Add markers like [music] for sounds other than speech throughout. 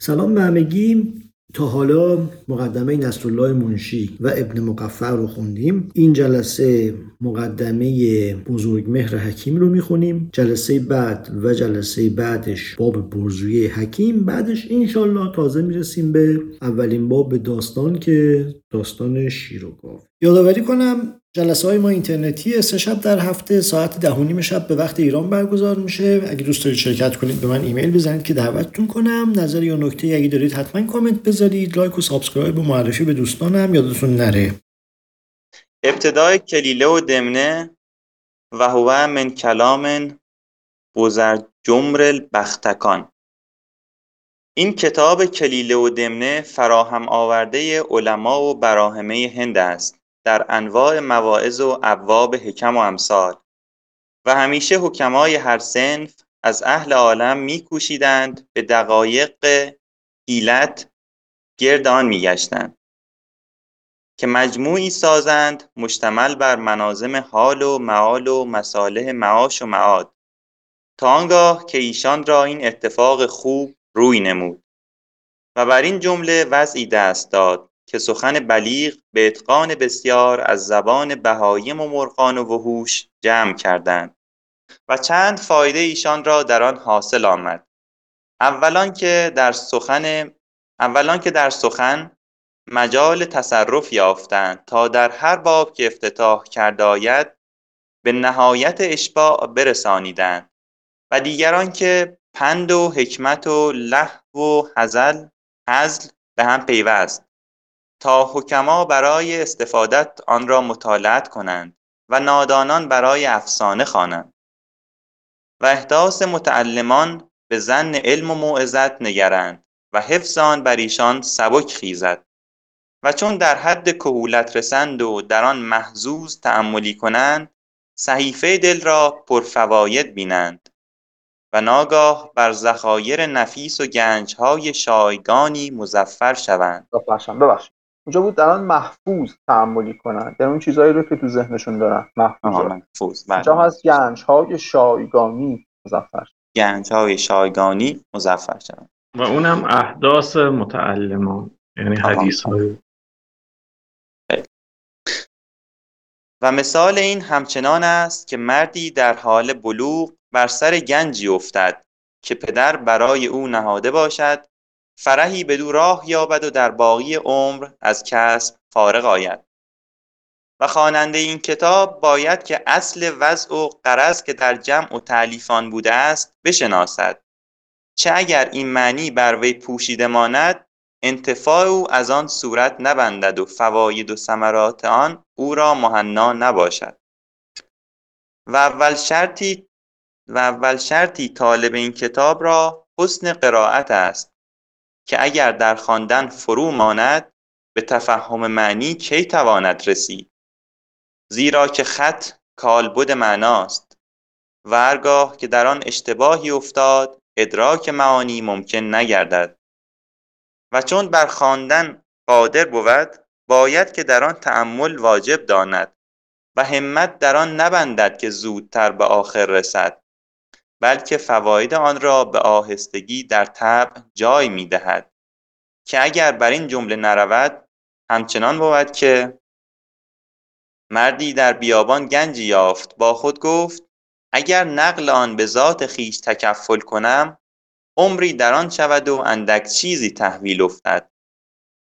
سلام به همگی تا حالا مقدمه نصرالله منشی و ابن مقفع رو خوندیم. این جلسه مقدمه بزرگ مهر حکیم رو می‌خونیم. جلسه بعد و جلسه بعدش باب برزوی حکیم. بعدش انشالله تازه می‌رسیم به اولین باب داستان که داستان شیر و گاو یادآوری کنم جلسه های ما اینترنتی سه شب در هفته ساعت ده و نیم شب به وقت ایران برگزار میشه. اگه دوست دارید شرکت کنید به من ایمیل بزنید که دعوتتون کنم. نظر یا نکته اگه دارید حتما کامنت بذارید. لایک و subscribe و معرفی به دوستانم یادتون نره. ابتدای کلیله و دمنه و هو من کلام بزر جمر البختکان. این کتاب کلیله و دمنه فراهم آورده علما و براهمه هند است. در انواع مواعظ و ابواب حکم و امثال. و همیشه حکمای هر صنف از اهل عالم میکوشیدند به دقایق حیلت گرد آن میگشتند. که مجموعی سازند مشتمل بر مناظم حال و معال و مصالح معاش و معاد. تا آنگاه که ایشان را این اتفاق خوب روی نمود. و بر این جمله وضعی دست داد که سخن بلیغ به اتقان بسیار از زبان بهایم و مرغان و وحوش جمع کردند و چند فایده ایشان را در آن حاصل آمد. اولان که در سخن اولان که در سخن مجال تصرف یافتند تا در هر باب که افتتاح کرده آید به نهایت اشباع برسانیدند و دیگران که پند و حکمت و لهو و هزل هزل به هم پیوست. تا حکما برای استفادت آن را مطالعت کنند و نادانان برای افسانه خوانند. و احداث متعلمان به زن علم و موعظت نگرند و حفظ آن بر ایشان سبک خیزد. و چون در حد کهولت رسند و در آن محزوز تأملی کنند صحیفه دل را پرفواید بینند و ناگاه بر ذخایر نفیس و گنجهای شایگانی مزفر شوند. ببخشید. اونجا بود در آن محفوظ تعملی کنند در اون چیزهایی رو که تو ذهنشون دارن محفوظ محفوظ. بله. اونجا هست گنج های شایگانی مزفر گنج های شایگانی مزفر شوند و اونم احداث متعلمان یعنی حدیث های و مثال این همچنان است که مردی در حال بلوغ بر سر گنجی افتد که پدر برای او نهاده باشد فرحی بدو راه یابد و در باقی عمر از کسب فارغ آید. و خواننده این کتاب باید که اصل وضع و قرض که در جمع و تعلیف آن بوده است بشناسد. چه اگر این معنی بر وی پوشیده ماند انتفاع او از آن صورت نبندد و فواید و ثمرات آن او را مهنا نباشد. و اول شرطی و اول شرطی طالب این کتاب را حسن قرائت است. که اگر در خواندن فرو ماند به تفهم معنی کی تواند رسید؟ زیرا که خط کالبد معناست. و هرگاه که در آن اشتباهی افتاد ادراک معانی ممکن نگردد. و چون بر خواندن قادر بود باید که در آن تأمل واجب داند و همت در آن نبندد که زودتر به آخر رسد. بلکه فواید آن را به آهستگی در طبع جای می‌دهد که اگر بر این جمله نرود همچنان بود که مردی در بیابان گنجی یافت. با خود گفت اگر نقل آن به ذات خویش تکفل کنم عمری در آن شود و اندک چیزی تحویل افتد.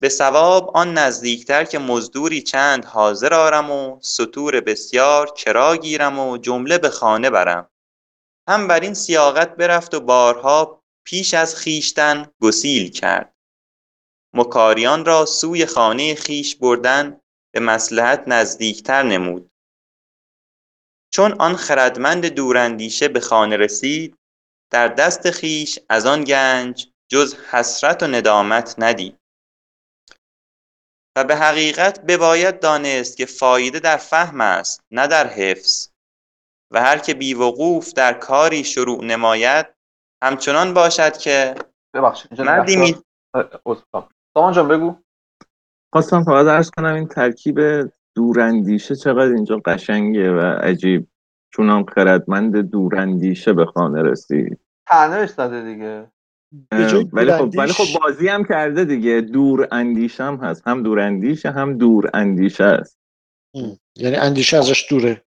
به ثواب آن نزدیکتر که مزدوری چند حاضر آرم و سطور بسیار کرا گیرم و جمله به خانه برم. هم بر این سیاقت برفت و بارها پیش از خویشتن گسیل کرد. مکاریان را سوی خانه خویش بردن به مصلحت نزدیکتر نمود. چون آن خردمند دوراندیشه به خانه رسید در دست خویش از آن گنج جز حسرت و ندامت ندید. و به حقیقت بباید دانست که فایده در فهم است نه در حفظ. و هر که بیوقوف در کاری شروع نماید همچنان باشد که ببخشید مردی می... سامان جان بگو. خواستم فقط ارز کنم این ترکیب دوراندیشه چقدر اینجا قشنگه و عجیب. چون هم خردمند دوراندیشه به خانه رسید تنهش زده دیگه. ولی خب ولی خب بازی هم کرده دیگه. دور اندیش هم هست. هم دور اندیشه هم دور اندیشه است. یعنی اندیشه ازش دوره.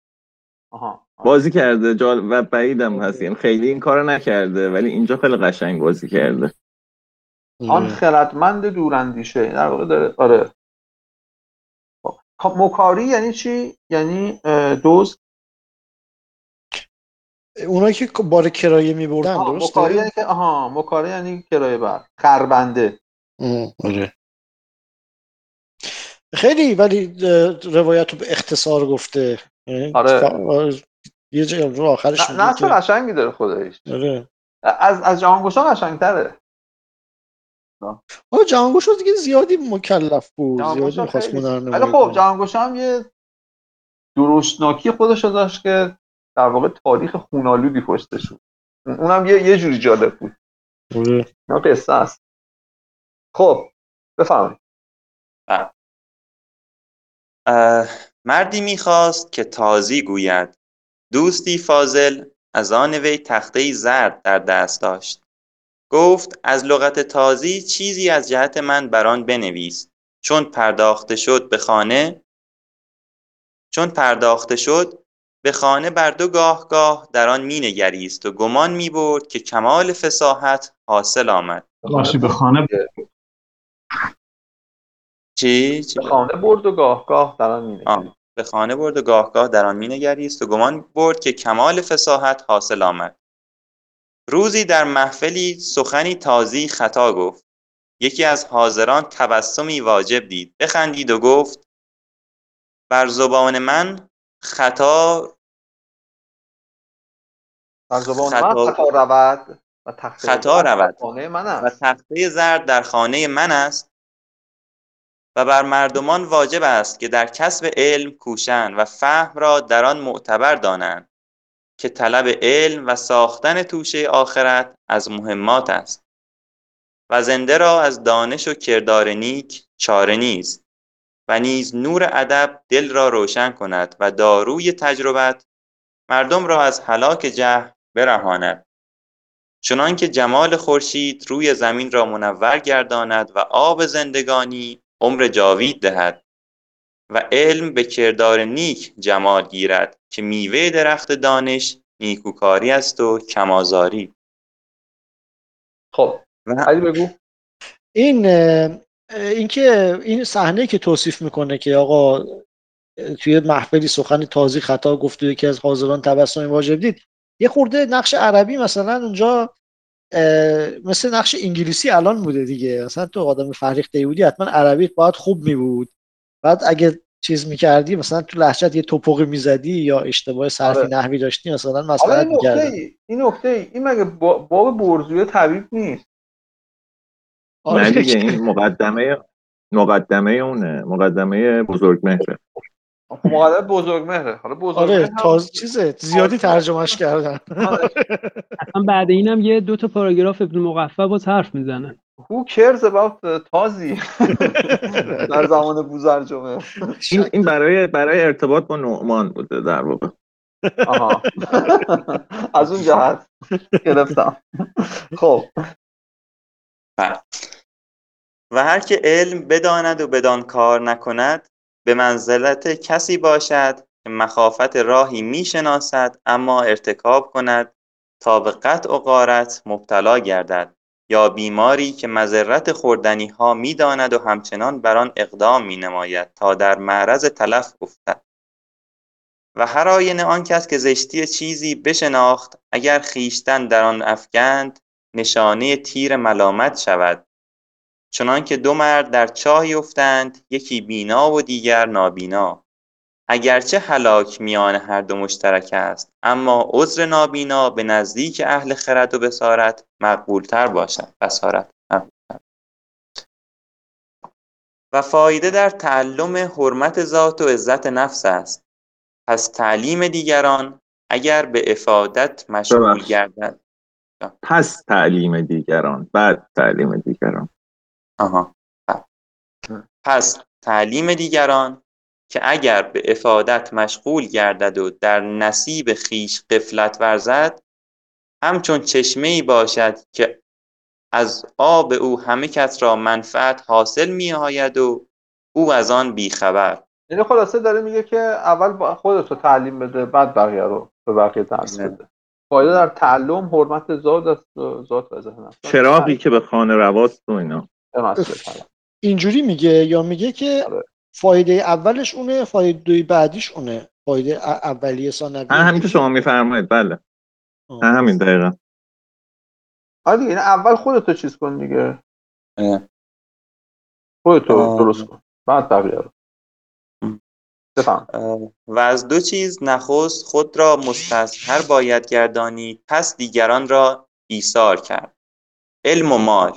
آها. بازی کرده جال و بعیدم هست. یعنی خیلی این کارو نکرده ولی اینجا خیلی قشنگ بازی کرده. آن آره. خردمند دوراندیشه. در واقع داره آره. خب مکاری یعنی چی؟ یعنی دزد اونایی که بار کرایه میبردن آه، درسته؟ مکاری یعنی که آها مکاری یعنی کرایه بر. خربنده. آره. خیلی ولی روایت رو به اختصار گفته. یعنی آره. یه جا رو آخرش نه نه که قشنگی داره خودش. آره. از از جهانگشا قشنگتره. آه جهانگوش دیگه زیادی مکلف بود زیادی می‌خواست هنر ولی خب جهانگشا هم یه درشتناکی خودش رو داشت که در واقع تاریخ خونالودی پشتش بود اون- اونم یه یه جوری جالب بود. آره. اینا قصه است. خب بفرمایید. اه، مردی می‌خواست که تازی گوید. دوستی فاضل از آن وی تخته زرد در دست داشت گفت از لغت تازی چیزی از جهت من بر آن بنویس چون پرداخته شد به خانه چون پرداخته شد به خانه بر دو گاه گاه در آن مینگریست و گمان می‌برد که کمال فصاحت حاصل آمد باشی به خانه چی؟ چی؟ به خانه برد و گاه گاه در آن مینگرید. به خانه برد و گاه گاه در آن مینگریست و گمان برد که کمال فصاحت حاصل آمد. روزی در محفلی سخنی تازی خطا گفت. یکی از حاضران تبسمی واجب دید. بخندید و گفت بر زبان من خطا بر زبان خطا- من خطا رود و تخته خطا رود. و تخته زرد در خانه من است. و بر مردمان واجب است که در کسب علم کوشند و فهم را در آن معتبر دانند که طلب علم و ساختن توشه آخرت از مهمات است و زنده را از دانش و کردار نیک چاره نیست و نیز نور ادب دل را روشن کند و داروی تجربت مردم را از هلاک جهل برهاند چنانکه جمال خورشید روی زمین را منور گرداند و آب زندگانی عمر جاوید دهد و علم به کردار نیک جمال گیرد که میوه درخت دانش نیکوکاری است و کمازاری. خب علی بگو. این اینکه این صحنه که توصیف می‌کنه که آقا توی محفلی سخن تازی خطا گفت و یکی از حاضران تبسم واجب دید یه خورده نقش عربی مثلا اونجا مثل نقش انگلیسی الان بوده دیگه. مثلا تو آدم فرهیخته بودی حتما عربی باید خوب می بود بعد اگه چیز می‌کردی مثلا تو لهجت یه توپقی می‌زدی یا اشتباه صرفی آره. نحوی داشتی مثلا حالا مسخرت این نکته ای این نکته ای این مگه با- باب برزوی طبیب نیست؟ نه دیگه این مقدمه مقدمه اونه مقدمه بزرگ مهره خب مقدمه بزرگ مهره. حالا بزرگ آره تاز چیزه زیادی ترجمهش کردن. اصلا بعد اینم یه دو تا پاراگراف ابن مقفع باز حرف می‌زنه. Who cares about تازی در زمان بوزرجمه این این برای برای ارتباط با نعمان بوده در واقع. آها. از اون جهت گرفتم. خب. و هر که علم بداند و بدان کار نکند به منزلت کسی باشد که مخافت راهی می‌شناسد اما ارتکاب کند تا به قطع و غارت مبتلا گردد یا بیماری که مضرت خوردنی ها می‌داند و همچنان بر آن اقدام می نماید تا در معرض تلف افتد. و هر آینه آن کس که زشتی چیزی بشناخت اگر خیشتن در آن افکند نشانه تیر ملامت شود. چنانکه دو مرد در چاهی افتند یکی بینا و دیگر نابینا. اگرچه هلاک میان هر دو مشترک است اما عذر نابینا به نزدیک اهل خرد و بصارت مقبولتر باشد. بصارت مقبولتر. و فایده در تعلم حرمت ذات و عزت نفس است. پس تعلیم دیگران اگر به افادت مشغول. گردد. پس تعلیم دیگران بعد تعلیم دیگران. آها. پس تعلیم دیگران که اگر به افادت مشغول گردد و در نصیب خیش قفلت ورزد همچون چشمه ای باشد که از آب او همه کس را منفعت حاصل می آید و او از آن بیخبر. یعنی خلاصه داره میگه که اول خودت رو تعلیم بده بعد بقیه رو به بقیه تعلیم بده. فایده در تعلم حرمت ذات است ذات و ذهن چراغی که به خانه رواست و اینا. اینجوری میگه یا میگه که آره. فایده اولش اونه فایده بعدیش اونه. فایده اولیه ثانویه همین که شما میفرمایید. بله. آه. همین دقیقا. آره دیگه اول خودتو چیز کن دیگه. خودتو آه. درست کن. بعد بقیه رو. و از دو چیز نخست خود را مستظهر باید گردانید پس دیگران را ایثار کرد. علم و مال.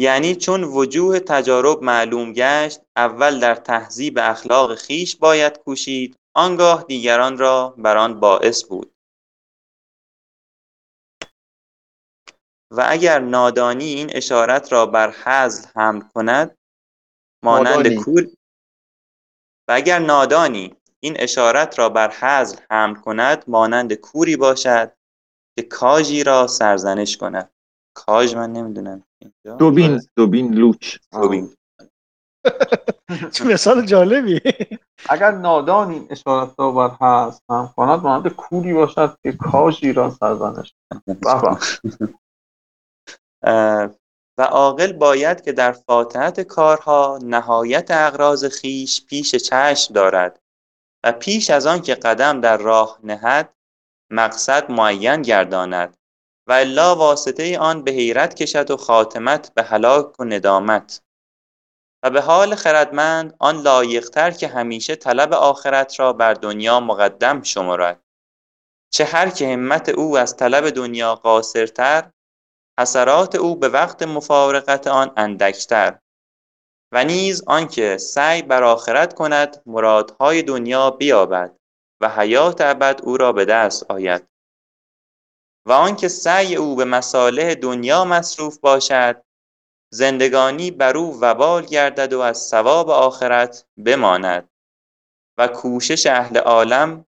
یعنی چون وجوه تجارب معلوم گشت اول در تهذیب اخلاق خیش باید کوشید آنگاه دیگران را بر آن باعث بود و اگر نادانی این اشارت را بر حزل حمل کند مانند نادانی. کور و اگر نادانی این اشارت را بر حزل حمل کند مانند کوری باشد که کاژی را سرزنش کند کاژ من نمی‌دونم اینجا. دوبین دوبین لوچ. دوبین. چه مثال جالبی. اگر نادان این اشارت بر هست هم کند مانند کوری باشد که کاژی را سرزنش. [laughs] اه، و عاقل باید که در فاتحت کارها نهایت اغراض خیش پیش چشم دارد و پیش از آن که قدم در راه نهد مقصد معین گرداند. و الا واسطه آن به حیرت کشد و خاتمت به هلاک و ندامت. و به حال خردمند آن لایقتر که همیشه طلب آخرت را بر دنیا مقدم شمرد. چه هر که همت او از طلب دنیا قاصرتر حسرات او به وقت مفارقت آن اندکتر. و نیز آنکه سعی بر آخرت کند مرادهای دنیا بیابد و حیات ابد او را به دست آید. و آنکه سعی او به مصالح دنیا مصروف باشد زندگانی بر او وبال گردد و از ثواب آخرت بماند. و کوشش اهل عالم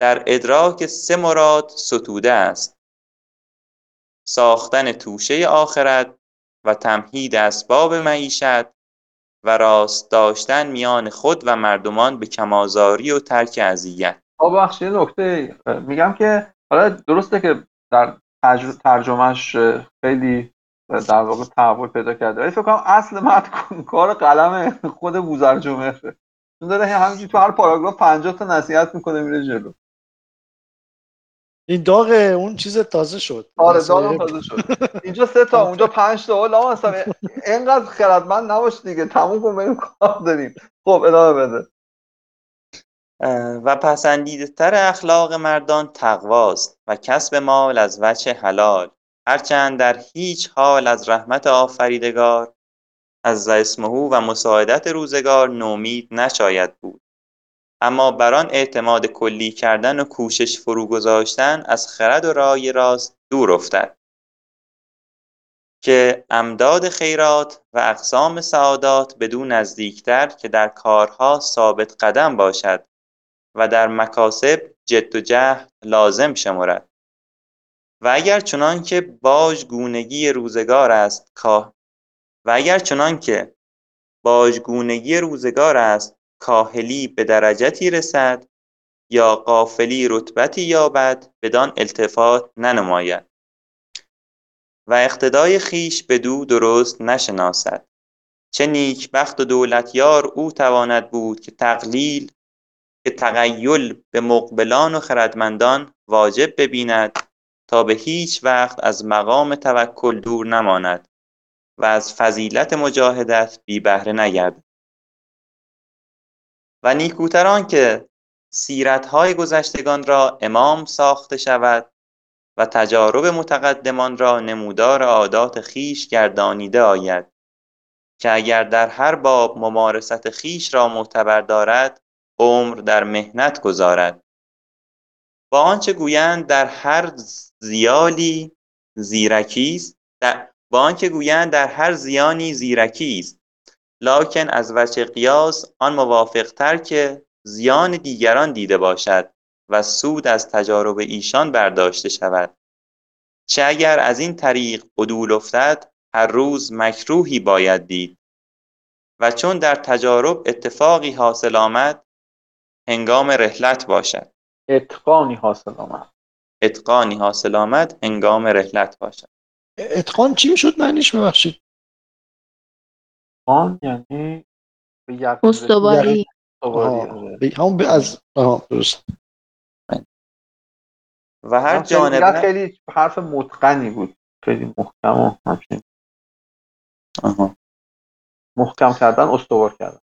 در ادراک سه مراد ستوده است ساختن توشه آخرت و تمهید اسباب معیشت و راست داشتن میان خود و مردمان به کمازاری و ترک اذیت. آه بخش یه نکته میگم که حالا درسته که در ترج- ترجمهش خیلی در واقع تحول پیدا کرده ولی فکر کنم اصل متن کار قلم خود بوزرجمهره چون داره همینجوری تو هر پاراگراف 50 تا نصیحت می‌کنه میره جلو. این داغ اون چیز تازه شد. آره دادم تازه شد. [laughs] اینجا سه تا اونجا پنج تا. لا مثلا اینقدر خردمند نباش دیگه تموم کن بریم کار داریم. خب ادامه بده. و پسندیده تر اخلاق مردان تقواست و کسب مال از وجه حلال. هرچند در هیچ حال از رحمت آفریدگار از اسمه و مساعدت روزگار نومید نشاید بود. اما بر آن اعتماد کلی کردن و کوشش فرو گذاشتن از خرد و رای راست دور افتد. که امداد خیرات و اقسام سعادات بدون نزدیکتر که در کارها ثابت قدم باشد و در مکاسب جد و جهد لازم شمرد. و اگر چنانکه باژگونگی روزگار است کاه و اگر چنانکه باژگونگی روزگار است کاهلی به درجتی رسد یا غافلی رتبتی یابد بدان التفات ننماید. و اقتدای خویش بدو درست نشناسد. چه نیکبخت و دولتیار او تواند بود که تقلیل که تغیل به مقبلان و خردمندان واجب ببیند تا به هیچ وقت از مقام توکل دور نماند و از فضیلت مجاهدت بی بهره نگردد. و نیکوتر آنکه سیرتهای گذشتگان را امام ساخته شود و تجارب متقدمان را نمودار عادات خویش گردانیده آید که اگر در هر باب ممارست خویش را معتبر دارد عمر در محنت گذارد. با آنچه گویند در هر زیالی زیرکی است با آنکه گویند در هر زیانی زیرکی است. لکن از وجه قیاس آن موافقتر که زیان دیگران دیده باشد و سود از تجارب ایشان برداشته شود. چه اگر از این طریق عدول افتد هر روز مکروهی باید دید. و چون در تجارب اتفاقی حاصل آمد هنگام رحلت باشد. اتقانی حاصل آمد. اتقانی حاصل آمد هنگام رحلت باشد. اتقان چی می‌شد معنیش ببخشید؟ آن یعنی استواری. همون به از آها درست. و هر من خیلی- حرف متقنی بود. خیلی محکم و آها. محکم کردن استوار کردن.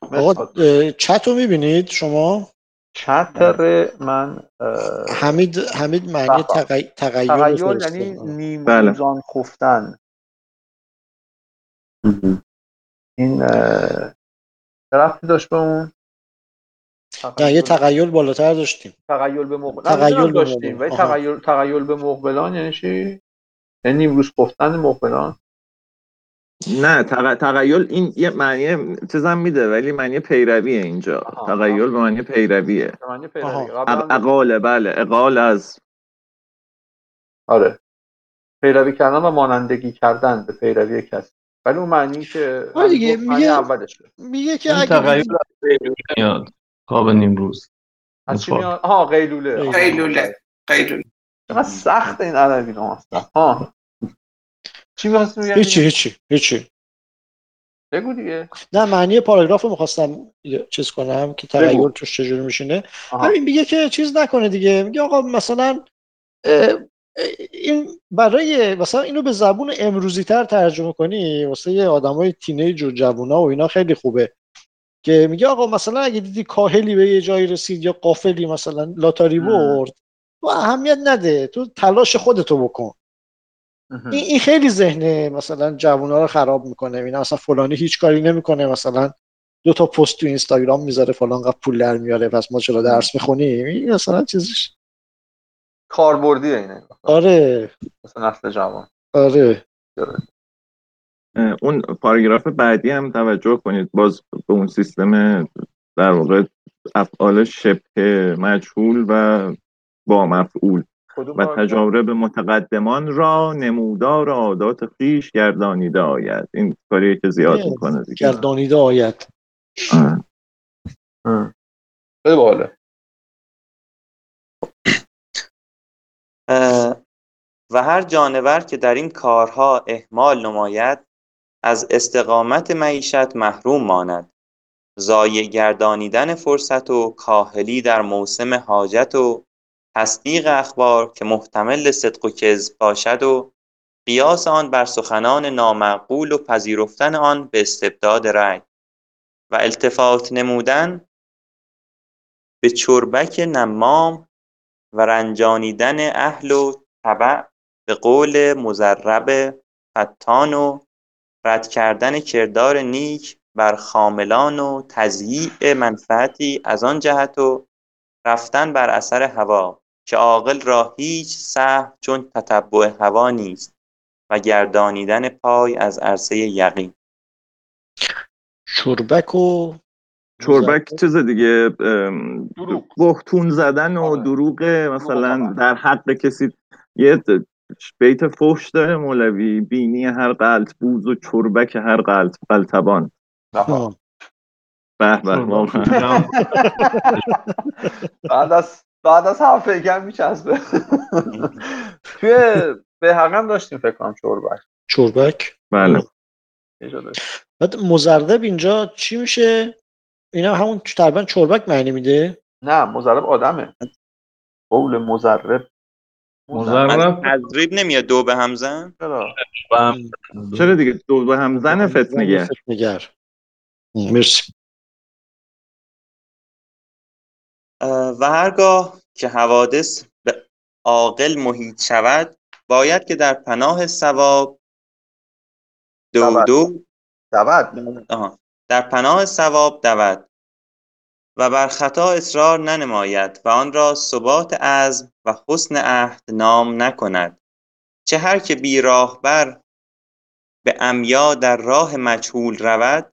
آقا چت رو می‌بینید شما چتر من اه، حمید حمید معنی. تغی... تغییر تغییر. یعنی. نیم بله. روزان خفتن. این رفتی داشت به اون نه یه تغییر بالاتر داشتیم تغییر به مقبل تغییر داشتیم. ولی. تغییر تغییر به مقبلان یعنی چی یعنی نیم روز خفتن مقبلان نه تغ... تغیل این یه معنی چیزم میده ولی معنی پیرویه اینجا. آها. تغیل به معنی پیرویه. معنی. اقاله بله. اقال از آره. پیروی کردن و مانندگی کردن به پیروی کسی. ولی اون معنی که آره دیگه، میگه- اولشه. میگه که اگه قیلوله میاد. خواب نیمروز از چی. میاد؟ ها قیلوله. قیلوله. قیلوله. چقدر سخت این عربی ها چی می‌خواستی بگی هیچی هیچی هیچی بگو دیگه نه معنی پاراگراف رو می‌خواستم چیز کنم که تغییر. توش چجوری میشینه. همین میگه که چیز نکنه دیگه میگه آقا مثلا این برای مثلا اینو به زبون امروزی تر ترجمه کنی واسه یه آدمای تینیج و جوونا و اینا خیلی خوبه که میگه آقا مثلا اگه دیدی کاهلی به یه جایی رسید یا قافلی مثلا لاتاری. برد تو اهمیت نده تو تلاش خودتو بکن. این این خیلی ذهن مثلا جوونا رو خراب می‌کنه. اینا مثلا فلانی هیچ کاری نمی‌کنه. مثلا دو تا پست تو اینستاگرام می‌ذاره فلان قد پول در میاره پس ما چرا درس می‌خونیم؟ این مثلا چیزش کاربردیه اینه آره. مثلا نسل جوان. آره. اون پاراگراف بعدی هم توجه کنید. باز به اون سیستم در واقع افعال شبه مجهول و با مفعول. و؟ تجارب متقدمان را نمودار عادات خیش گردانیده آید. این کاری که زیاد می‌کنه دیگه. گردانیده آید. خیلی باحاله اه، و هر جانور که در این کارها اهمال نماید از استقامت معیشت محروم ماند. ضایع گردانیدن فرصت و کاهلی در موسم حاجت و تصدیق اخبار که محتمل صدق و کذب باشد و قیاس آن بر سخنان نامعقول و پذیرفتن آن به استبداد رأی. و التفات نمودن به چربک نمام و رنجانیدن اهل و تبع به قول مضرب فتان و رد کردن کردار نیک بر خاملان و تضییع منفعتی از آن جهت و رفتن بر اثر هوا. که عاقل را هیچ سهو چون تتبع هوا نیست و گردانیدن پای از عرصه یقین چربک و چربک چیز دیگه. بهتون زدن و آره. دروغ مثلا. در حق کسی یه بیت فحش داره مولوی بینی هر قلط بوز و چربک هر قلط قلتبان آه. به به. [laughs] بعد از بعد از حرف پیکر میچسبه. توی به هم داشتیم فکر کنم چوربک. چربک بله. بعد مزردب اینجا چی میشه؟ اینا همون تقریبا چربک معنی میده؟ نه مزرب آدمه. قول مزرب. مزرب. تضریب نمیاد دو به همزن چرا؟ و هم چرا دیگه دو به همزن فتنگر فتنگر مرسی. و هرگاه که حوادث به عاقل محیط شود باید که در پناه ثواب دو. دو دود. در پناه ثواب دود و بر خطا اصرار ننماید و آن را ثبات عزم و حسن عهد نام نکند چه هر که بی راهبر به عمیا در راه مجهول رود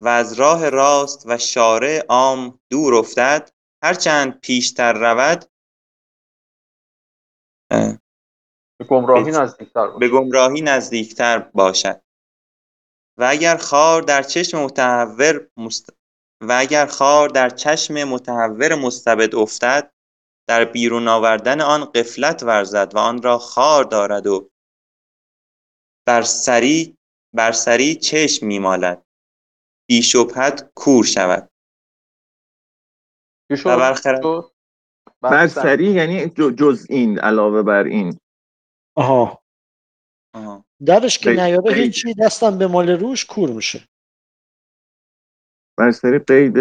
و از راه راست و شارع عام دور افتد هرچند پیشتر رود اه، گمراهی به- نزدیکتر باشه به گمراهی نزدیکتر باشد. و اگر خار در چشم متحور مست... و اگر خار در چشم متحور مستبد افتد در بیرون آوردن آن قفلت ورزد و آن را خار دارد و بر سری بر سری چشم میمالد. بی شبهت کور شود؟ و برخرد شد؟ بر سری یعنی جز این علاوه بر این. آها. آها. درش که نیاره. هیچی دستم به مال روش کور میشه. بر سری قید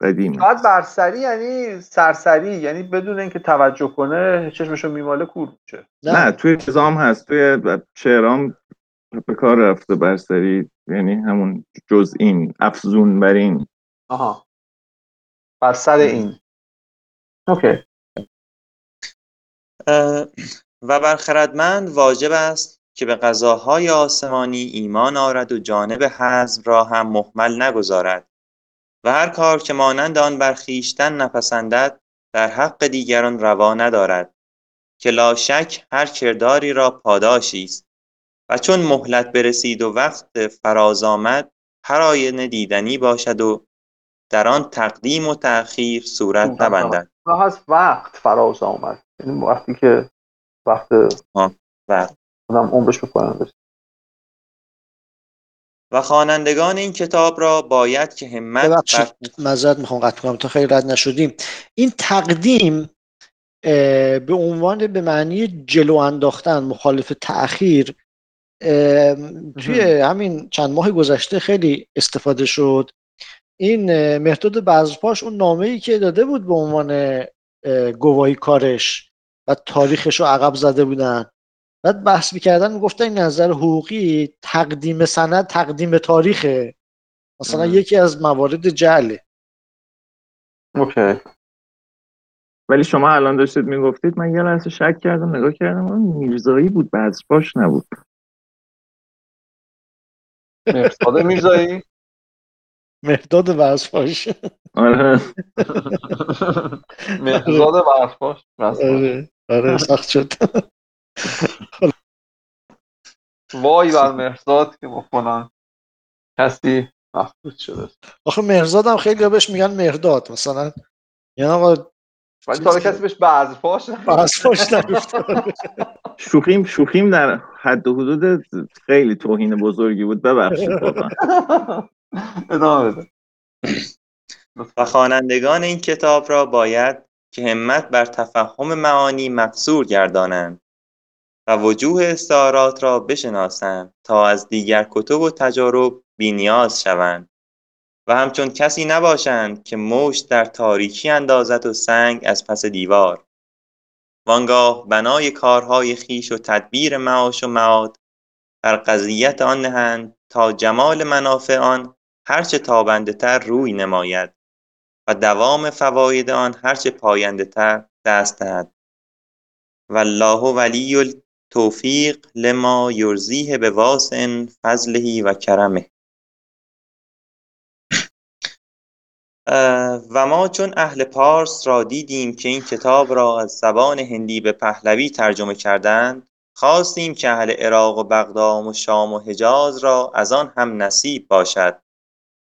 قدیم. شاید برسری یعنی سرسری یعنی بدون اینکه توجه کنه چشمشو میماله کور میشه. نه. توی نظام هست توی شعرام به کار رفته بر سری یعنی همون جز این افزون بر این. آها. بر سر این. اوکی. و بر خردمند واجب است که به قضاهای آسمانی ایمان آرد و جانب حزم را هم مهمل نگذارد. و هر کار که مانند آن بر خویشتن نپسندد در حق دیگران روا ندارد که لا شک هر کرداری را پاداشی است. و چون مهلت برسید و وقت فراز آمد هر آینه دیدنی باشد و در آن تقدیم و تأخیر صورت نبندد. و هست وقت فراز آمد. یعنی وقتی که وقت وقت. آدم عمرش رسید و خوانندگان این کتاب را باید که همت معذرت می‌خوام قطع کنم تا خیلی رد نشدیم. این تقدیم به عنوان به معنی جلو انداختن مخالف تأخیر توی همین چند ماه گذشته خیلی استفاده شد. این مهداد بزرپاش اون نامه ای که داده بود به عنوان اه، گواهی کارش و تاریخش رو عقب زده بودن. بعد بحث می‌کردن می‌گفتن این نظر حقوقی تقدیم سند تقدیم تاریخه. مثلا ام. یکی از موارد جعله. اوکی. ولی شما الان داشتید می‌گفتید من یه لحظه شک کردم نگاه کردم آه، میرزایی بود بعض نبود. مرساد میرزایی. مهداد وزپاش آره. [laughs] مرزاد برفاش آره. آره سخت شد. وای بر مرزاد که با فلان کسی مخلوط شده. آخه مهرزاد هم خیلی بهش میگن مهرداد مثلا. یعنی آقا ولی تا حالا کسی بهش وزپاش نگفته شوخیم شوخیم در حد و حدود خیلی توهین بزرگی بود. ببخشید [laughs] ادامه بده. و خوانندگان این کتاب را باید که همت بر تفهم معانی مقصور گردانند و وجوه استعارات را بشناسند تا از دیگر کتب و تجارب بینیاز شوند. و همچون کسی نباشند که مشت در تاریکی اندازد و سنگ از پس دیوار. وانگاه بنای کارهای خیش و تدبیر معاش و معاد بر قضیت آن نهند تا جمال منافع آن هرچه تابنده تر روی نماید و دوام فواید آن هرچه پاینده تر دست دهد. والله ولی التوفیق لما یرزیه به واسع فضله و کرمه. و ما چون اهل پارس را دیدیم که این کتاب را از زبان هندی به پهلوی ترجمه کردند خواستیم که اهل عراق و بغداد و شام و حجاز را از آن هم نصیب باشد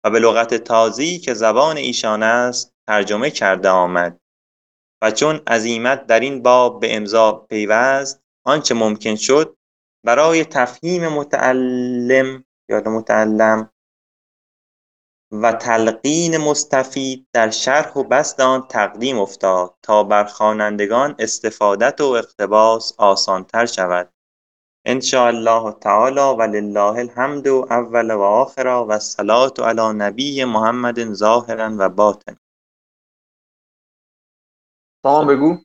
و به لغت تازی که زبان ایشان است ترجمه کرده آمد. و چون عزیمت در این باب به امضا پیوست آنچه ممکن شد برای تفهیم متعلم یا متعلم و تلقین مستفید در شرح و بسط آن تقدیم افتاد تا بر خوانندگان استفادت و اقتباس آسانتر شود. ان شاء الله تعالی ولله الحمد اول و آخر و الصلاة علی نبی محمد ظاهرا و باطن سامان بگو.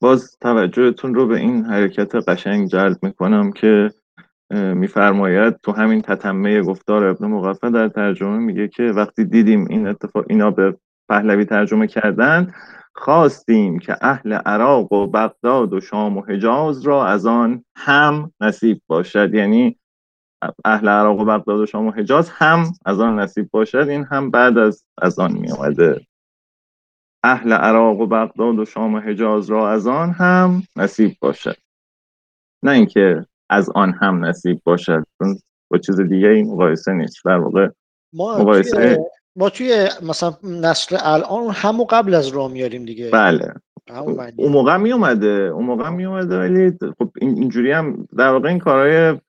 باز توجهتون رو به این حرکت قشنگ جلب می‌کنم که میفرماید تو همین تتمه گفتار ابن مقفع در ترجمه میگه که وقتی دیدیم این اتفاق اینا به پهلوی ترجمه کردن خواستیم که اهل عراق و بغداد و شام و حجاز را از آن هم نصیب باشد. یعنی اهل عراق و بغداد و شام و حجاز هم از آن نصیب باشد این هم بعد از از آن می آمده اهل عراق و بغداد و شام و حجاز را از آن هم نصیب باشد. نه اینکه از آن هم نصیب باشد. چون با چیز دیگه این مقایسه نیست. در واقع ما مقایسه- توی ما توی مثلا نسل الان همو قبل از راه میاریم دیگه. بله. اون موقع می اومده. اون موقع می اومده ولی خب این اینجوری هم در واقع این کارهای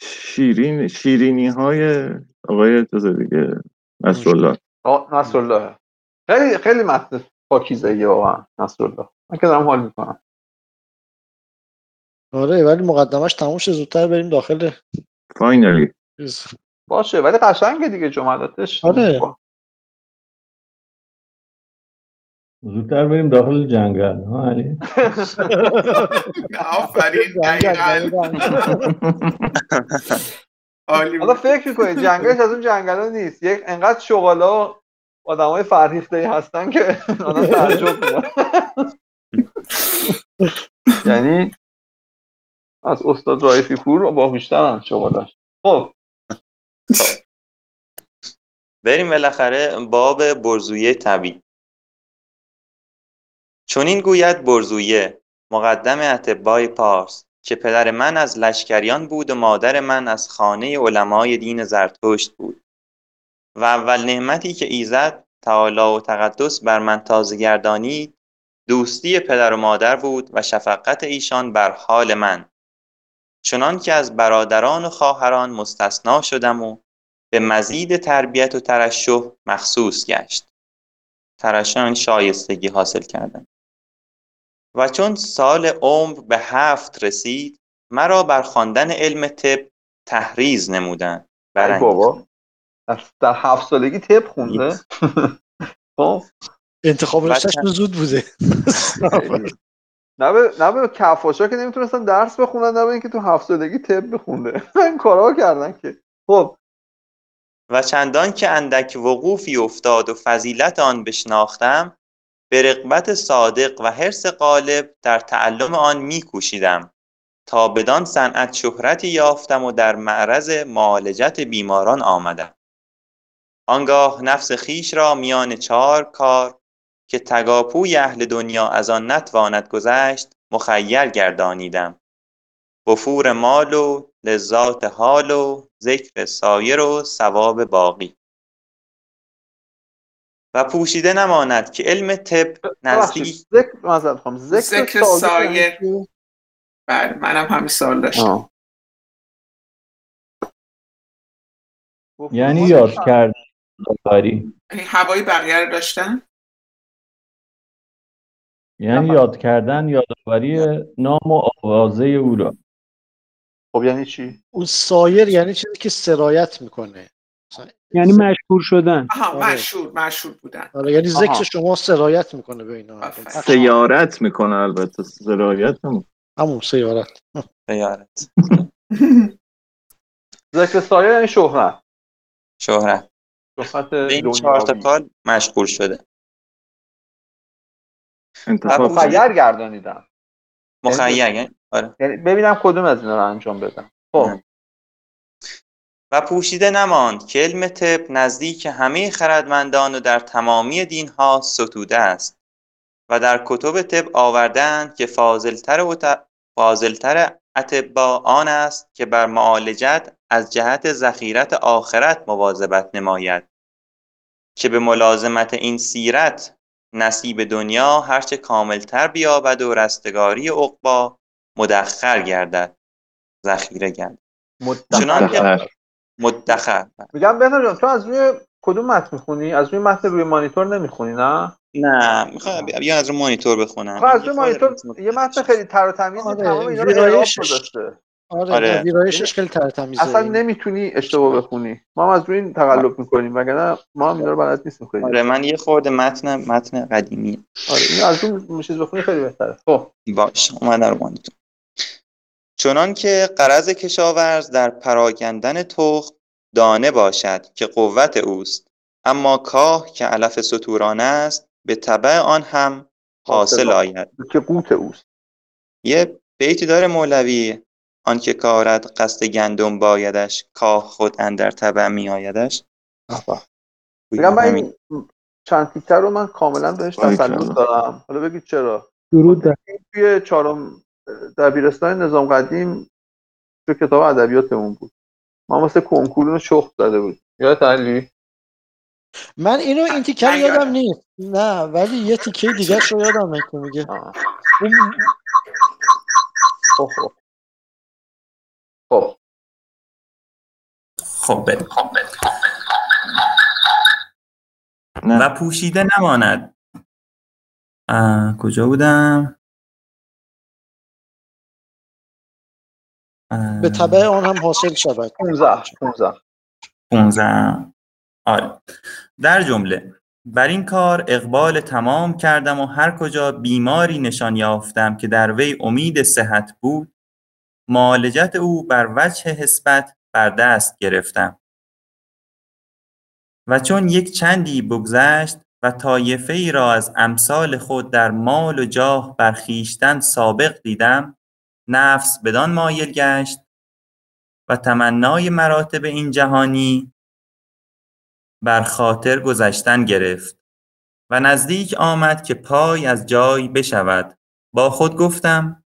شیرین شیرینی های آقای چیز دیگه نصرالله. آه، نصرالله. خیلی خیلی متن پاکیزه ای واقعا نصرالله. من که دارم حال می‌کنم. آره ولی مقدمش تموم شه زودتر بریم داخل فاینالی. باشه ولی قشنگه دیگه جملاتش آره. زودتر بریم داخل جنگل ها علی [laughs] آفرین جنگل،. جنگل. [laughs] عالی حالا. فکر می‌کنید جنگلش از اون جنگلا نیست یک انقدر شغالا آدم های فرهیخته ای هستن که [laughs] آدم تعجب یعنی از استاد رایفی پور باهوشترن شغالاش خب. بریم بالاخره باب برزویه طبیعی. چنین گوید برزویه مقدم اتباع پارس که پدر من از لشکریان بود و مادر من از خانه علمای دین زرتشت بود. و اول نعمتی که ایزد تعالی و تقدس بر من تازه گردانید دوستی پدر و مادر بود و شفقت ایشان بر حال من. چنان که از برادران و خواهران مستثنا شدم و به مزید تربیت و ترشح مخصوص گشت. ترشح یعنی شایستگی حاصل کردن. و چون سال عمر به هفت رسید مرا بر خواندن علم طب تحریز برانگیختند. بابا در- هفت سالگی تپ خونده؟ [laughs] خب. انتخاب رشتهشون زود بوده. [laughs] [laughs] نه به کفاشا که نمی‌تونستن درس بخونن نه به اینکه تو هفت سالگی تپ بخونده. [laughs] این کارا کردن که. خب. و چندان که اندک وقوفی افتاد و فضیلت آن بشناختم به رغبت صادق و حرص غالب در تعلم آن میکوشیدم. تا بدان صنعت شهرتی یافتم و در معرض معالجت بیماران آمدم. آنگاه نفس خیش را میان چهار کار که تگاپوی اهل دنیا از آن نتواند گذشت مخیر گردانیدم. وفور مال و لذات حال و ذکر سایر و ثواب باقی. و پوشیده نماند که علم طب نزدیک ذکر ذکر, ذکر سایر؟ بله منم همین سوال داشتم. یعنی یاد کرد داری؟ یعنی هوای بقیه رو داشتن؟ یعنی یاد کردن یادآوری نام و آوازه او را. خب یعنی چی؟ اون سایر یعنی چیزی که سرایت می‌کنه. مثلا- یعنی مشهور شدن. آها آره. مشهور مشهور بودن. آره یعنی ذکر آها. شما سرایت می‌کنه به اینا. سیارت می‌کنه البته سرایت هم همون سیارت. بیارت [laughs] ذکر سایر یعنی شهرت. شهرت. به این چهار تا کار مشغول شده. انتخاب مخیر گردانیدم. مخیر یعنی؟ آره. یعنی ببینم کدوم از اینا رو انجام بدم. خب. و پوشیده نماند که علم طب نزدیک همه خردمندان و در تمامی دینها ستوده است و در کتب طب آوردند که فاضلتر و ت- فاضلتر اطبا آن است که بر معالجت از جهت ذخیرت آخرت مواظبت نماید که به ملازمت این سیرت نصیب دنیا هرچه کاملتر بیابد و رستگاری عقبا مدخر گردد. ذخیره گردد مدخر. مدخر. میگم بهتر جان تو از روی کدوم متن می‌خونی؟ از روی متن روی مانیتور نمی‌خونی نه؟ نه می‌خوام یا از رو مانیتور بخونم. آخه از روی یه مانیتور یه متن خیلی تر و تمیزی آره، تمام اینا رو. گذاشته. آره, آره. نه، ویرایشش خیلی ترتمیزه اصلا نمی‌تونی اشتباه بخونی. ما هم از روی این تقلب می‌کنیم وگرنه ما هم اینا رو بلد نیستیم خیلی. آره. من یه خورده متن متن قدیمی. آره این از اون چیز بخونی خیلی بهتره. خب. باش اومدم رو چنان که قرض کشاورز در پراگندن تخم دانه باشد که قوت اوست اما کاه که علف ستورانه است به طبع آن هم حاصل آید. که قوت اوست. یه بیتی داره مولوی. آنکه کارد قصد گندم بایدش کاه خود اندر تبع می آیدش میگم من همین. این چند تیکر رو من کاملا بهش. تسلط دارم. حالا بگید چرا. درود بر توی چهارم دبیرستان نظام قدیم تو کتاب ادبیاتمون بود. ما واسه کنکور رو شخ زده بود. یادت علی؟ من اینو این تیکه رو یادم. نیست. نه ولی یه تیکه دیگه رو یادم میگه. اون خب. خب. نه. و پوشیده نماند. کجا بودم؟ به تبع آن هم حاصل شود. 15 15 15 آره در جمله بر این کار اقبال تمام کردم و هر کجا بیماری نشان یافتم که در وی امید صحت بود معالجت او بر وجه حسبت بر دست گرفتم. و چون یک چندی بگذشت و طایفه ای را از امثال خود در مال و جاه بر خویشتن سابق دیدم نفس بدان مایل گشت و تمنای مراتب این جهانی بر خاطر گذشتن گرفت و نزدیک آمد که پای از جای بشود. با خود گفتم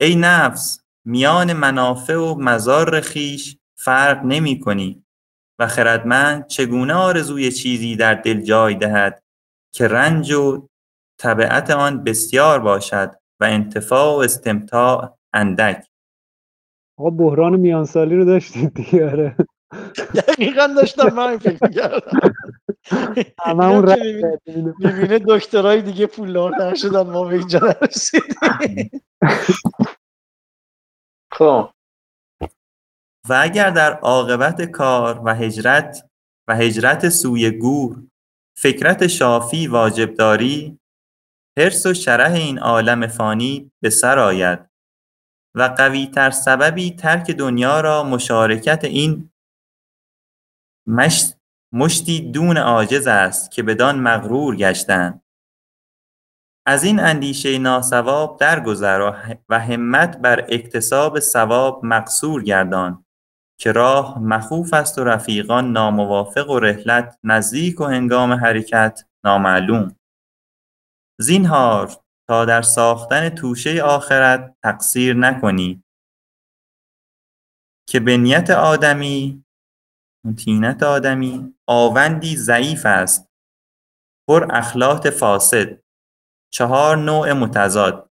ای نفس میان منافع و مضار خویش فرق نمی کنی و خردمند چگونه آرزوی چیزی در دل جای دهد که رنج و تبعت آن بسیار باشد و انتفاع و استمتاع اندک. آقا بحران میانسالی رو داشتید دیگه آره. دقیقا داشتم من فکر اینو. می‌بینه دکترای دیگه پولدارتر شدن ما به اینجا نرسیدیم. [laughs] خب. و اگر در عاقبت کار و هجرت و هجرت سوی گور فکرت شافی واجب داری حرص و شرح این عالم فانی به سر آید و قویتر سببی ترک دنیا را مشارکت این مش... مشتی دون عاجز است که بدان مغرور گشتند. از این اندیشه ناسواب درگذر و همت بر اکتساب ثواب مقصور گردان که راه مخوف است و رفیقان ناموافق و رحلت نزدیک و هنگام حرکت نامعلوم. زینهار تا در ساختن توشه آخرت تقصیر نکنی. که به نیت آدمی تینت آدمی آوندی ضعیف است. پر اخلاط فاسد. چهار نوع متضاد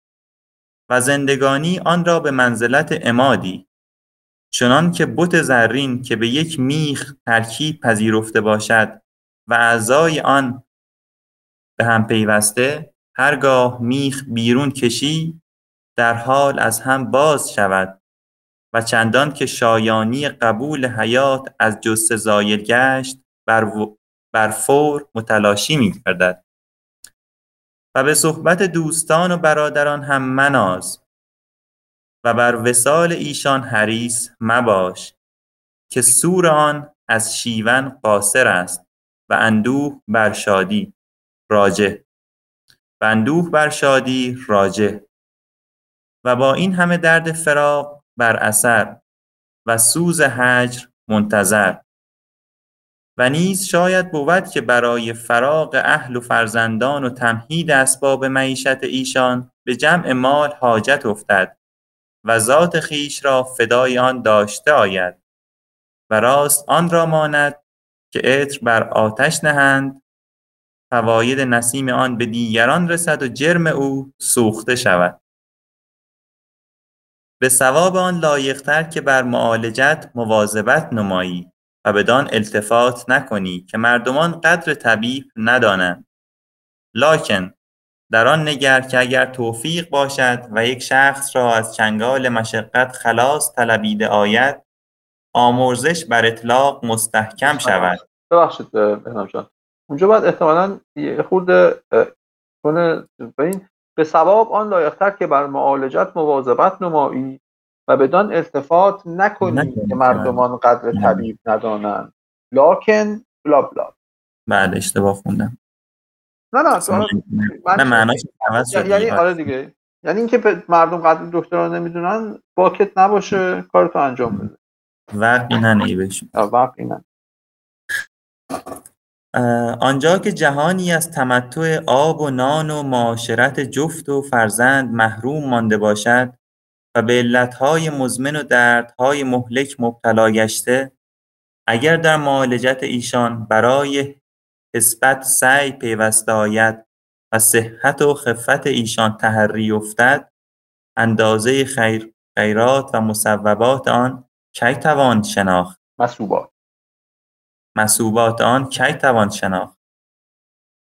و زندگانی آن را به منزلت عمادی. چنان که بت زرین که به یک میخ ترکیب پذیرفته باشد و اعضای آن به هم پیوسته هرگاه میخ بیرون کشی در حال از هم باز شود و چندان که شایانی قبول حیات از جثه زایل گشت بر, و- بر فور متلاشی می گردد و به صحبت دوستان و برادران هم مناز و بر وصال ایشان حریص مباش که سور آن از شیون قاصر است و اندوه بر شادی راجع و اندوه بر شادی راجع و با این همه درد فراق بر اثر و سوز هجر منتظر. و نیز شاید بود که برای فراق اهل و فرزندان و تمهید اسباب معیشت ایشان به جمع مال حاجت افتد و ذات خویش را فدای آن داشته آید و راست آن را ماند که عطر بر آتش نهند فواید نسیم آن به دیگران رسد و جرم او سوخته شود. به ثواب آن لایقتر که بر معالجت مواظبت نمایی. و بدان التفات نکنی که مردمان قدر طبیب ندانند. لاکن در آن نگر که اگر توفیق باشد و یک شخص را از چنگال مشقت خلاص طلبیده آید آمرزش بر اطلاق مستحکم شود. ببخشید جان. اونجا باید احتمالا یه خورده اه، کنه به این به ثواب آن لایقتر که بر معالجت مواظبت نمایی. و بدان التفات نکنی نکنی که مردمان قدر نه. طبیب ندانند لاکن بلا بلا. بعد اشتباه خوندم. نه نه من- نه معناش عوض شد. یعنی. آره دیگه. یعنی اینکه مردم قدر دکتر رو نمی‌دونن باکت نباشه کارتو انجام بده. وقتی بهشون یا وقت آنجا که جهانی از تمتع آب و نان و معاشرت جفت و فرزند محروم مانده باشد و به علتهای مزمن و دردهای مهلک مبتلا گشته اگر در معالجت ایشان برای حسبت سعی پیوسته آید و صحت و خفت ایشان تحری افتد اندازه خیر خیرات و مصوبات آن کی توان شناخت؟ مسوبات مسوبات آن کی توان شناخت؟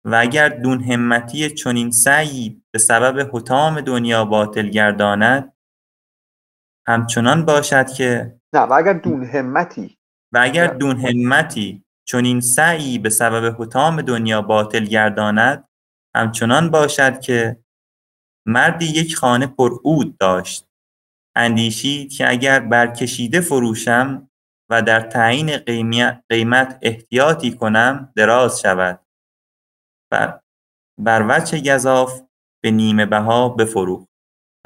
و اگر دون همتی چنین سعی به سبب حطام دنیا باطل گرداند همچنان باشد که نه و اگر دون همتی و اگر دون همتی چنین سعی به سبب حطام دنیا باطل گرداند همچنان باشد که مردی یک خانه پر عود داشت. اندیشید که اگر برکشیده فروشم و در تعیین قیمت احتیاطی کنم دراز شود بر, بر وجه گذاف به نیمه بها بفروخت.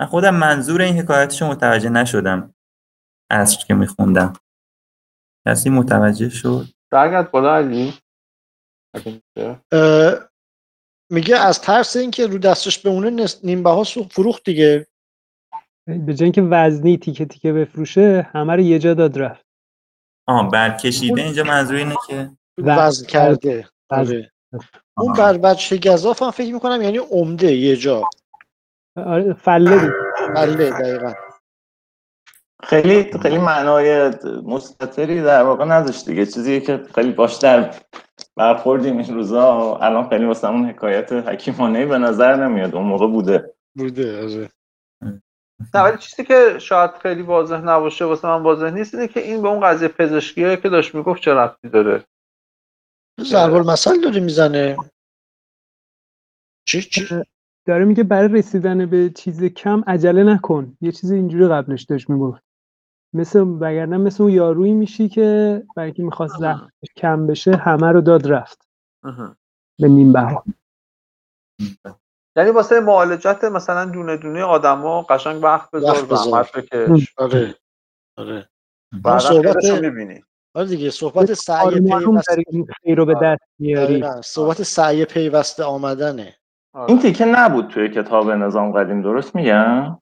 من خودم منظور این حکایتشو متوجه نشدم. از که میخوندم. کسی متوجه شد؟ برگرد بالا علی میگه از ترس اینکه رو دستش بمونه نس- نیم بها سوخت فروخت دیگه. به جای اینکه وزنی تیکه تیکه بفروشه همه رو یه جا داد رفت. آه برکشیده. اینجا منظور اینه که وزن کرده. آره. اون بر بچه گذاف هم فکر می‌کنم یعنی عمده یه جا. آره فله بود. بله دقیقا. خیلی خیلی معنای مستطری در واقع نداشت دیگه. چیزیه که خیلی باش در برخوردیم این روزا. الان خیلی واسه اون حکایت حکیمانه به نظر نمیاد. اون موقع بوده. بوده آره. نه ولی چیزی که شاید خیلی واضح نباشه واسه من واضح نیست اینه که این به اون قضیه پزشکیه که داشت می‌گفت چه ربطی داره؟ ضرب المثل داره می‌زنه. چی چی؟ داره میگه برای رسیدن به چیز کم عجله نکن. یه چیز اینجوری قبلش داشت می‌گفت. مثل وگرنه مثل اون یارویی میشی که برای اینکه می‌خواست زحمتش کم بشه همه رو داد رفت. به نیم بها یعنی واسه معالجت مثلا دونه دونه آدما قشنگ وقت بذار وقت بذار. زحمت بکش. آره. آره. بعدا صحبت می‌بینی. آره دیگه صحبت سعی پیوسته رو به دست میاری. دقیقاً. صحبت سعی پیوسته آمدنه. این تیکه نبود توی کتاب نظام قدیم درست میگم؟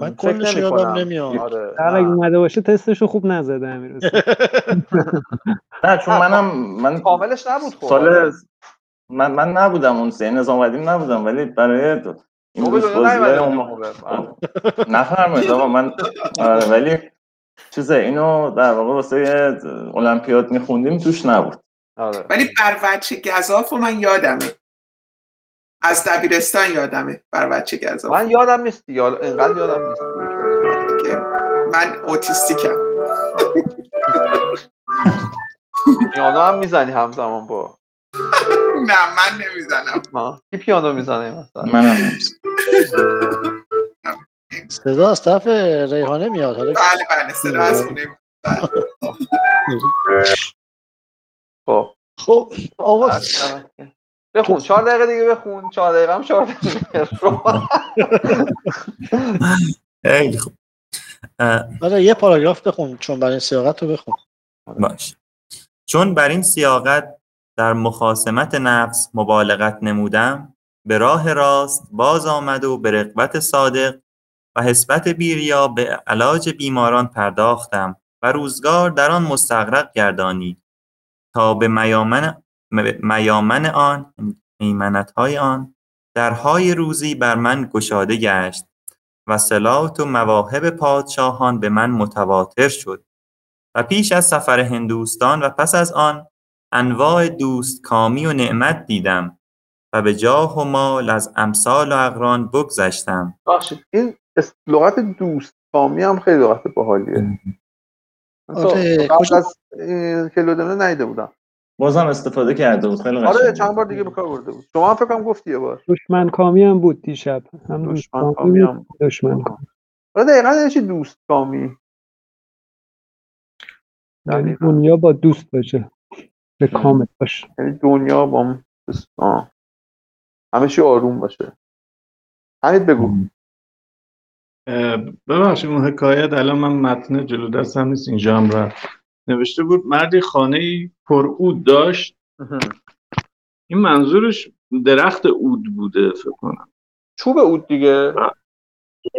من کلش یادم نمیاد. آره. اگه اومده باشه تستش رو خوب نزده امیر. [laughs] نه چون منم من کاملش نبود خب. سال من من نبودم اون سه نظام قدیم نبودم ولی برای این بودی موقع. نفرمایید آقا من آره ولی چیزه اینو در واقع واسه المپیاد میخوندیم توش نبود. آره. ولی بر وجه گذاف رو من یادمه. از دبیرستان یادمه بر وجه گذاف من یادم نیست یا اینقدر یادم نیست. که من اوتیستیکم. [laughs] پیانو هم می‌زنی همزمان با. [laughs] نه من نمی‌زنم. ما کی پیانو می‌زنه مثلا؟ منم [laughs] صدا از طرف ریحانه میاد حالا بله بله صدا از خونه خب. خب آقا بخون. چهار دقیقه دیگه بخون. چهار دقیقه هم چهار دقیقه [laughs] خوب. آره یه پاراگراف بخون چون برای سیاقت رو بخون. باش. چون بر این سیاقت در مخاسمت نفس مبالغت نمودم به راه راست باز آمد و به رغبت صادق و حسبت بیریا به علاج بیماران پرداختم و روزگار در آن مستغرق گردانید تا به میامن, میامن آن میمنتهای آن درهای روزی بر من گشاده گشت و صلات و مواهب پادشاهان به من متواتر شد. و پیش از سفر هندوستان و پس از آن انواع دوست کامی و نعمت دیدم و به جاه و مال از امثال و اقران بگذشتم. این لغت دوست کامی هم خیلی لغت باحالیه. آره، قبل از کلودمه نیده بودم. بازم استفاده کرده بود. خیلی آره قشنگ چند بار دیگه به کار برده بود. شما هم فکر کنم گفتی یه بار. دشمن کامی هم بود دیشب. هم دشمن کامی بود هم دشمن کامی. آره دقیقا یعنی چی دوست کامی. یعنی دنیا با دوست باشه. به کامل باشه. یعنی دنیا با. همه چی آروم باشه. حمید بگو. ببخشید اون حکایت الان من متن جلو دستم نیست اینجا هم رفت. نوشته بود مردی خانه ای پر عود داشت. این منظورش درخت عود بوده فکر کنم. چوب عود دیگه؟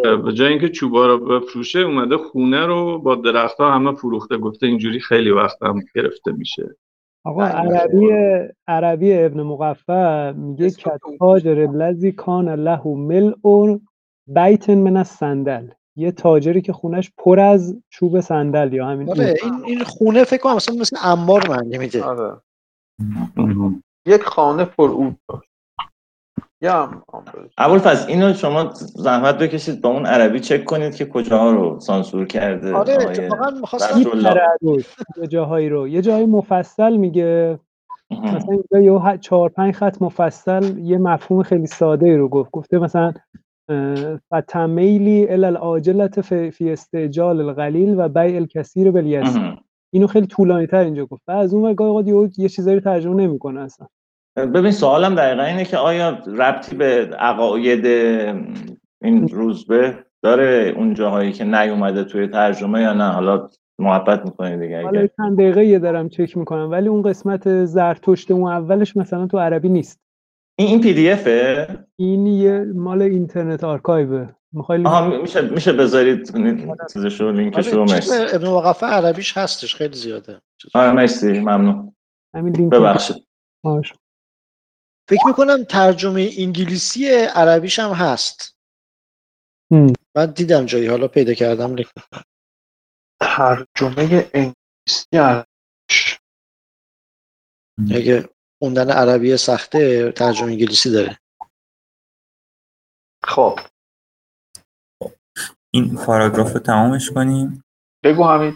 به جای اینکه چوبا رو بفروشه اومده خونه رو با درختها همه فروخته. گفته اینجوری خیلی وقت هم گرفته میشه. آقا عربی عربی ابن مقفع میگه کتاجر الذی کان له ملء بیت من الصندل. یه تاجری که خونش پر از چوب صندل یا همین آره این این خونه فکر کنم مثلا مثل انبار معنی میده. آره. یک خانه پر اود داشت. آمبولش. ابوالفضل اینو شما زحمت بکشید با اون عربی چک کنید که کجاها رو سانسور کرده. آره اتفاقا می‌خواستم یه جاهایی رو یه جایی مفصل میگه. مثلا اینجا یه چهار پنج خط مفصل یه مفهوم خیلی ساده ای رو گفت. گفته مثلا اه، فتمیلی ال العاجلت فی استعجال القلیل و بیع الکثیر بالیسیر اینو خیلی طولانی تر اینجا گفت. و از اون گاهی یه چیزایی رو ترجمه نمی‌کنه اصلا. ببین سوالم دقیقا اینه که آیا ربطی به عقاید این روزبه داره اون جاهایی که نیومده توی ترجمه یا نه؟ حالا محبت می‌کنید دیگه حالا چند دقیقه یه دارم چک می‌کنم ولی اون قسمت زرتشت اون اولش مثلا تو عربی نیست. این این پی دی افه این یه مال اینترنت آرکایوه. می‌خوای آها می- میشه میشه بذارید چیزشو لینکشو. آره مرسی. ابن وقفه عربیش هستش خیلی زیاده. آره مرسی ممنون. همین لینک ببخشید. فکر می‌کنم ترجمه انگلیسی عربیش هم هست. هم. من دیدم جایی حالا پیدا کردم لینک. ترجمه انگلیسی عربیش. اگه خوندن عربی سخته ترجمه انگلیسی داره. خب. این پاراگراف رو تمامش کنیم. بگو همین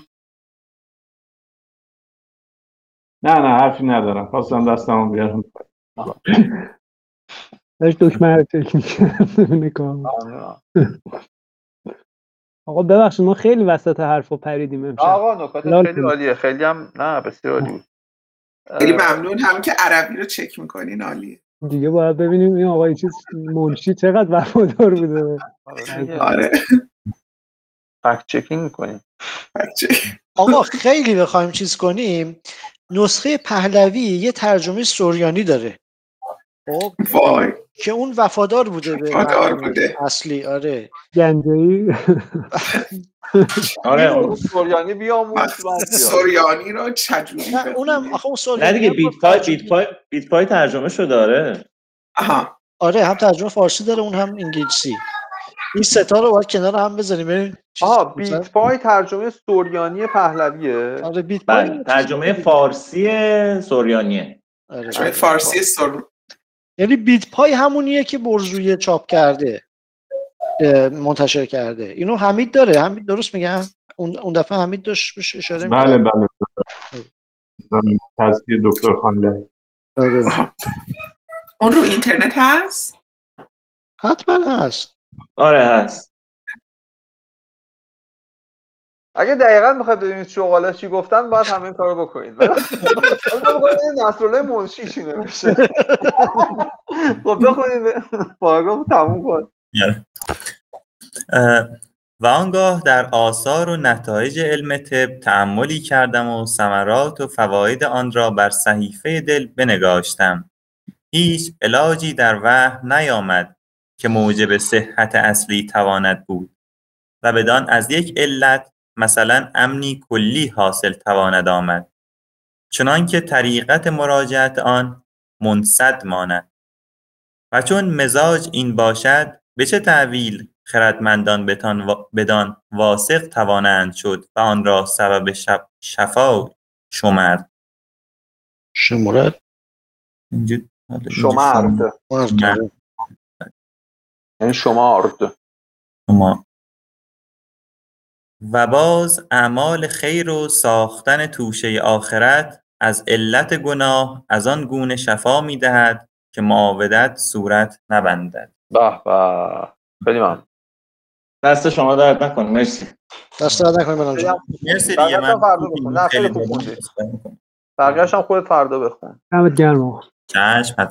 نه نه حرفی ندارم. خواستم دستمو بیارم. داشت دکمه رو. آقا ببخشید ما خیلی وسط حرفا پریدیم امشب. آقا نکات خیلی. عالیه. خیلی هم نه بسیار عالی بود. خیلی ممنون. هم که عربی رو چک می‌کنین عالیه دیگه باید ببینیم این آقای چیز منشی چقدر وفادار بوده. آره. فکت چکینگ می‌کنیم آقا خیلی بخوایم چیز کنیم. نسخه پهلوی یه ترجمه سوریانی داره. خب. وای. که اون وفادار بوده به وفادار متن بوده. اصلی آره. گنجایی [laughs] آره. سوریانی بیاموز سوریانی رو چجوری نه اونم آخه اون نه سوریانی دیگه هم بیت پای بیت پای بیت پای ترجمه داره آها. آره هم ترجمه فارسی داره اون هم انگلیسی. این ستا رو باید کنار هم بزنیم. ببین آها بیت پای ترجمه سوریانی پهلویه. آره بیت بله ترجمه فارسی سوریانیه. آره. فارسی سر یعنی بیت پای همونیه که برزویه چاپ کرده منتشر کرده. اینو حمید داره. حمید درست میگم اون دفعه حمید داشت بهش اشاره بله می‌کرد. بله دکتر خانلری آره. اون رو اینترنت هست؟ حتما هست. آره هست. اگه دقیقا می‌خواید ببینید شغاله چی گفتن باید همه این کارو بکنید. نصرالله منشی چی نوشته خب بخونید. پاراگراف تموم کن. اه، و آنگاه در آثار و نتایج علم طب تأملی کردم و ثمرات و فواید آن را بر صحیفه دل بنگاشتم. هیچ علاجی در وهم نیامد که موجب صحت اصلی تواند بود و بدان از یک علت مثلا امنی کلی حاصل تواند آمد. چنانکه طریقت مراجعت آن منصد ماند. و چون مزاج این باشد به چه تعویل خردمندان بدان واثق توانند شد و آن را سبب شف- شفا شمرد شمرد؟ اینجا شمرد. شمرد. یعنی شمارد. شما و باز اعمال خیر و ساختن توشه آخرت از علت گناه از آن گونه شفا می‌دهد که معاودت صورت نبندد. به به. خیلی ممنون. دست شما درد نکن مرسی. دست درد نکنه بنام جان. مرسی دیگه من فردا بخون. بقیه‌ش هم خودت فردا بخون. دمت گرم. چشم حتما.